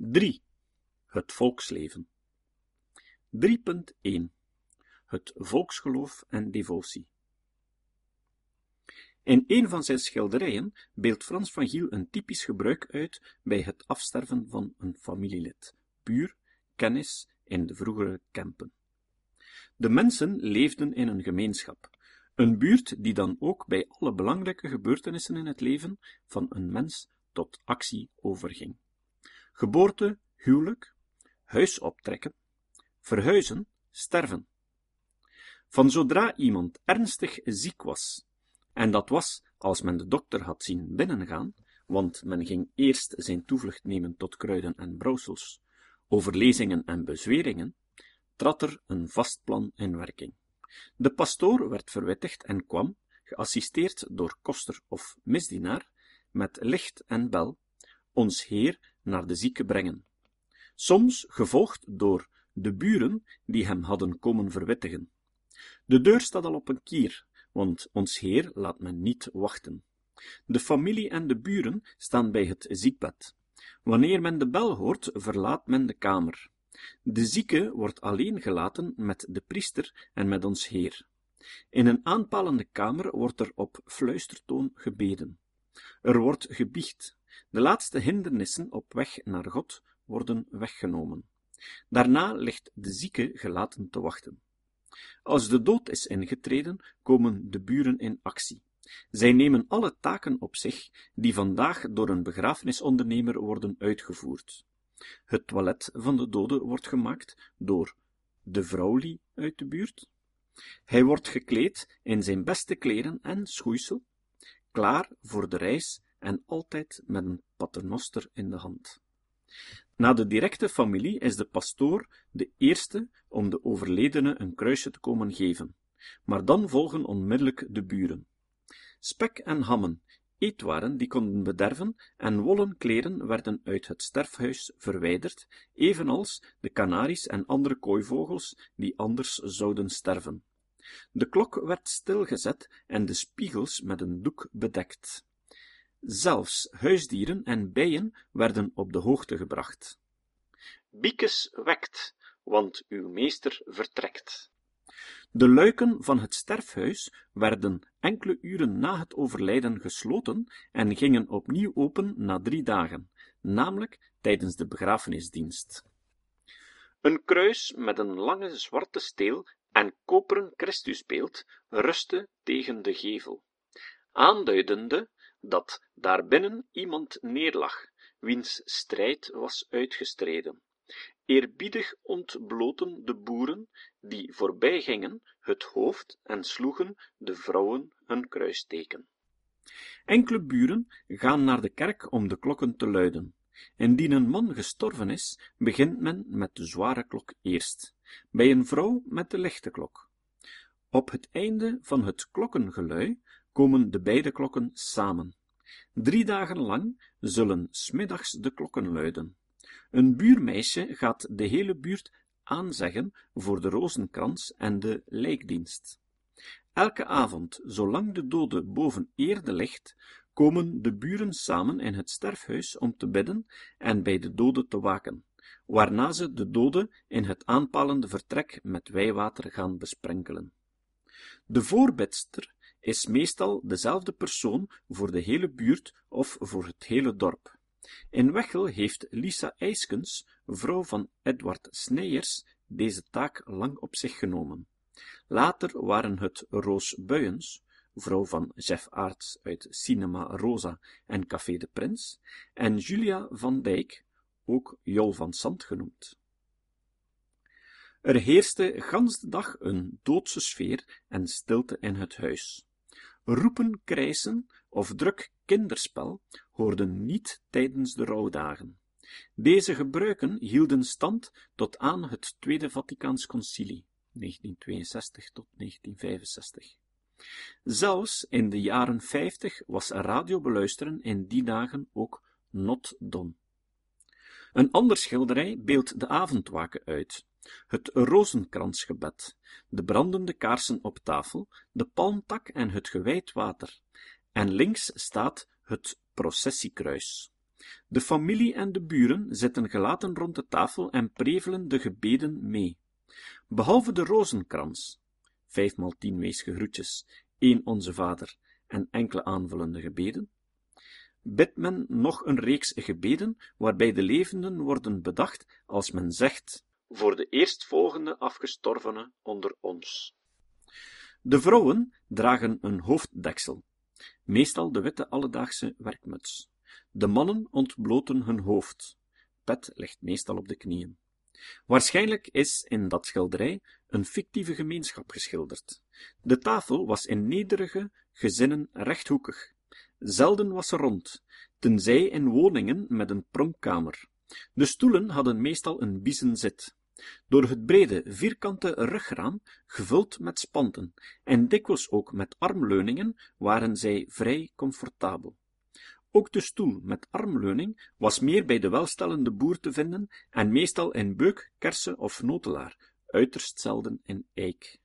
3. Het volksleven. 3.1 Het volksgeloof en devotie. In een van zijn schilderijen beeldt Frans van Giel een typisch gebruik uit bij het afsterven van een familielid, puur kennis in de vroegere Kempen. De mensen leefden in een gemeenschap, een buurt die dan ook bij alle belangrijke gebeurtenissen in het leven van een mens tot actie overging. Geboorte, huwelijk, huis optrekken, verhuizen, sterven. Van zodra iemand ernstig ziek was, en dat was als men de dokter had zien binnengaan, want men ging eerst zijn toevlucht nemen tot kruiden en brouwsels, overlezingen en bezweringen, trad er een vast plan in werking. De pastoor werd verwittigd en kwam, geassisteerd door koster of misdienaar, met licht en bel, ons Heer naar de zieke brengen. Soms gevolgd door de buren die hem hadden komen verwittigen. De deur staat al op een kier, want ons Heer laat men niet wachten. De familie en de buren staan bij het ziekbed. Wanneer men de bel hoort, verlaat men de kamer. De zieke wordt alleen gelaten met de priester en met ons Heer. In een aanpalende kamer wordt er op fluistertoon gebeden. Er wordt gebiecht. De laatste hindernissen op weg naar God worden weggenomen. Daarna ligt de zieke gelaten te wachten. Als de dood is ingetreden, komen de buren in actie. Zij nemen alle taken op zich die vandaag door een begrafenisondernemer worden uitgevoerd. Het toilet van de dode wordt gemaakt door de vrouwlie uit de buurt. Hij wordt gekleed in zijn beste kleren en schoeisel, klaar voor de reis en altijd met een paternoster in de hand. Na de directe familie is de pastoor de eerste om de overledene een kruisje te komen geven, maar dan volgen onmiddellijk de buren. Spek en hammen, eetwaren die konden bederven, en wollen kleren werden uit het sterfhuis verwijderd, evenals de kanaries en andere kooivogels die anders zouden sterven. De klok werd stilgezet en de spiegels met een doek bedekt. Zelfs huisdieren en bijen werden op de hoogte gebracht. Biekes wekt, want uw meester vertrekt. De luiken van het sterfhuis werden enkele uren na het overlijden gesloten en gingen opnieuw open na drie dagen, namelijk tijdens de begrafenisdienst. Een kruis met een lange zwarte steel en koperen Christusbeeld rustte tegen de gevel, aanduidende dat daarbinnen iemand neerlag, wiens strijd was uitgestreden. Eerbiedig ontbloten de boeren, die voorbijgingen, het hoofd en sloegen de vrouwen hun kruisteken. Enkele buren gaan naar de kerk om de klokken te luiden. Indien een man gestorven is, begint men met de zware klok eerst, bij een vrouw met de lichte klok. Op het einde van het klokkengelui komen de beide klokken samen. Drie dagen lang zullen smiddags de klokken luiden. Een buurmeisje gaat de hele buurt aanzeggen voor de rozenkrans en de lijkdienst. Elke avond, zolang de dode boven eerde ligt, komen de buren samen in het sterfhuis om te bidden en bij de dode te waken, waarna ze de dode in het aanpalende vertrek met wijwater gaan besprenkelen. De voorbidster is meestal dezelfde persoon voor de hele buurt of voor het hele dorp. In Wechel heeft Lisa Eiskens, vrouw van Edward Snijers, deze taak lang op zich genomen. Later waren het Roos Buyens, vrouw van Jeff Aarts uit Cinema Rosa en Café de Prins, en Julia van Dijk, ook Jol van Sant genoemd. Er heerste gans de dag een doodse sfeer en stilte in het huis. Roepen, krijsen of druk kinderspel hoorden niet tijdens de rouwdagen. Deze gebruiken hielden stand tot aan het Tweede Vaticaans Concilie, 1962 tot 1965. Zelfs in de jaren 50 was radio beluisteren in die dagen ook not done. Een ander schilderij beeldt de avondwaken uit, het rozenkransgebed, de brandende kaarsen op tafel, de palmtak en het gewijd water, en links staat het processiekruis. De familie en de buren zitten gelaten rond de tafel en prevelen de gebeden mee. Behalve de rozenkrans, vijfmaal tien weesge groetjes, één Onze Vader en enkele aanvullende gebeden, bidt men nog een reeks gebeden waarbij de levenden worden bedacht als men zegt voor de eerstvolgende afgestorvene onder ons. De vrouwen dragen een hoofddeksel, meestal de witte alledaagse werkmuts. De mannen ontbloten hun hoofd. Pet ligt meestal op de knieën. Waarschijnlijk is in dat schilderij een fictieve gemeenschap geschilderd. De tafel was in nederige gezinnen rechthoekig. Zelden was ze rond, tenzij in woningen met een pronkkamer. De stoelen hadden meestal een biezenzit. Door het brede, vierkante rugraam, gevuld met spanten, en dikwijls ook met armleuningen, waren zij vrij comfortabel. Ook de stoel met armleuning was meer bij de welstellende boer te vinden en meestal in beuk, kersen of notelaar, uiterst zelden in eik.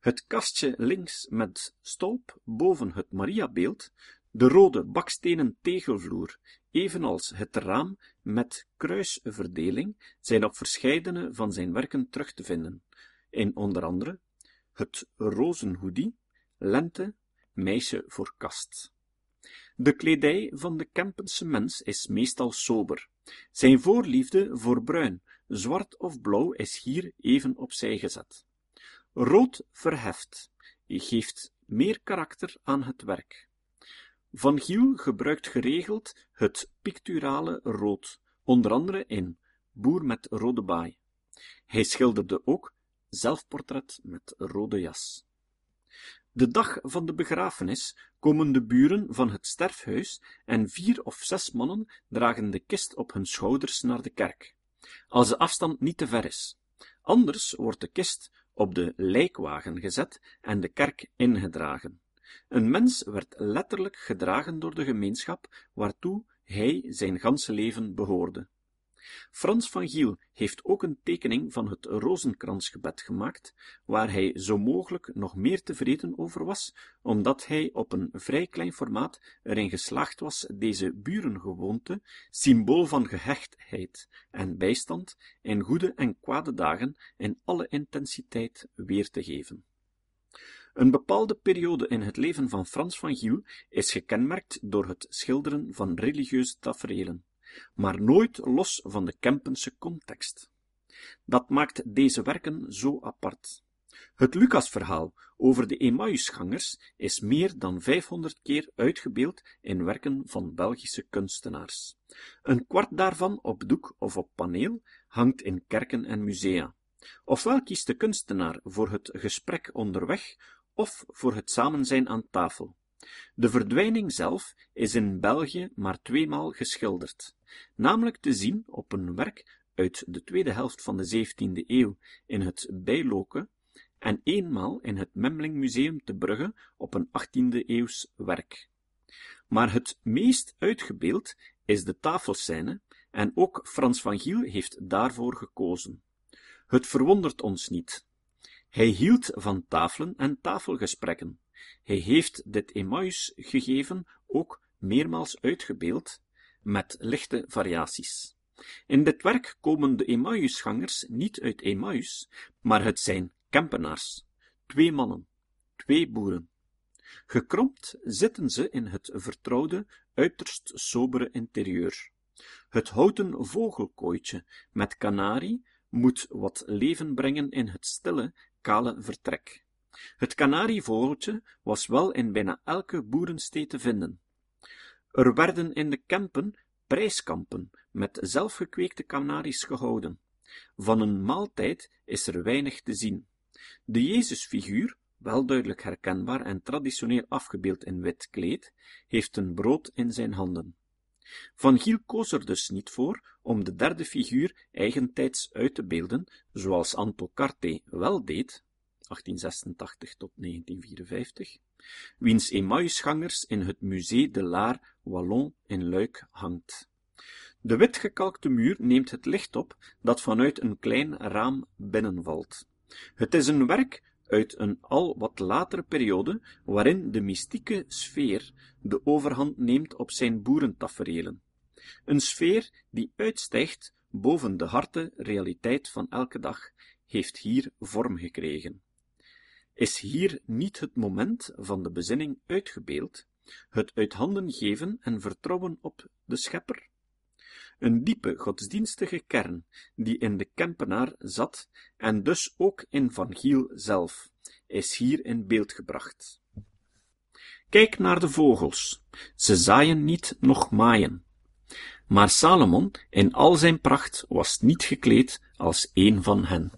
Het kastje links met stolp boven het Mariabeeld, de rode bakstenen tegelvloer, evenals het raam met kruisverdeling, zijn op verscheidene van zijn werken terug te vinden, in onder andere het rozenhoedie, lente, meisje voor kast. De kledij van de Kempense mens is meestal sober. Zijn voorliefde voor bruin, zwart of blauw is hier even opzij gezet. Rood verheft, geeft meer karakter aan het werk. Van Giel gebruikt geregeld het picturale rood, onder andere in Boer met rode baai. Hij schilderde ook zelfportret met rode jas. De dag van de begrafenis komen de buren van het sterfhuis en vier of zes mannen dragen de kist op hun schouders naar de kerk, als de afstand niet te ver is. Anders wordt de kist op de lijkwagen gezet en de kerk ingedragen. Een mens werd letterlijk gedragen door de gemeenschap waartoe hij zijn ganse leven behoorde. Frans van Giel heeft ook een tekening van het rozenkransgebed gemaakt, waar hij zo mogelijk nog meer tevreden over was, omdat hij op een vrij klein formaat erin geslaagd was deze burengewoonte, symbool van gehechtheid en bijstand, in goede en kwade dagen in alle intensiteit weer te geven. Een bepaalde periode in het leven van Frans van Giel is gekenmerkt door het schilderen van religieuze taferelen maar nooit los van de Kempense context. Dat maakt deze werken zo apart. Het Lucasverhaal over de Emmausgangers is meer dan 500 keer uitgebeeld in werken van Belgische kunstenaars. Een kwart daarvan op doek of op paneel hangt in kerken en musea. Ofwel kiest de kunstenaar voor het gesprek onderweg of voor het samenzijn aan tafel. De verdwijning zelf is in België maar tweemaal geschilderd, namelijk te zien op een werk uit de tweede helft van de zeventiende eeuw in het Bijloke en eenmaal in het Memling Museum te Brugge op een achttiende eeuws werk. Maar het meest uitgebeeld is de tafelscène, en ook Frans van Giel heeft daarvoor gekozen. Het verwondert ons niet. Hij hield van tafelen en tafelgesprekken. Hij heeft dit Emmaus gegeven ook meermaals uitgebeeld, met lichte variaties. In dit werk komen de Emmausgangers niet uit Emmaus, maar het zijn Kempenaars, twee mannen, twee boeren. Gekromd zitten ze in het vertrouwde, uiterst sobere interieur. Het houten vogelkooitje met kanarie moet wat leven brengen in het stille, kale vertrek. Het kanarievogeltje was wel in bijna elke boerensteed te vinden. Er werden in de Kempen prijskampen met zelfgekweekte kanaries gehouden. Van een maaltijd is er weinig te zien. De Jezusfiguur, wel duidelijk herkenbaar en traditioneel afgebeeld in wit kleed, heeft een brood in zijn handen. Van Giel koos er dus niet voor om de derde figuur eigentijds uit te beelden, zoals Anto Carte wel deed, 1886 tot 1954, wiens Emmausgangers in het Musée de l'Art Wallon in Luik hangt. De witgekalkte muur neemt het licht op dat vanuit een klein raam binnenvalt. Het is een werk uit een al wat latere periode, waarin de mystieke sfeer de overhand neemt op zijn boerentaferelen. Een sfeer die uitstijgt boven de harte realiteit van elke dag, heeft hier vorm gekregen. Is hier niet het moment van de bezinning uitgebeeld, het uit handen geven en vertrouwen op de schepper? Een diepe godsdienstige kern, die in de Kempenaar zat, en dus ook in Van Giel zelf, is hier in beeld gebracht. Kijk naar de vogels. Ze zaaien niet, noch maaien. Maar Salomon in al zijn pracht was niet gekleed als een van hen.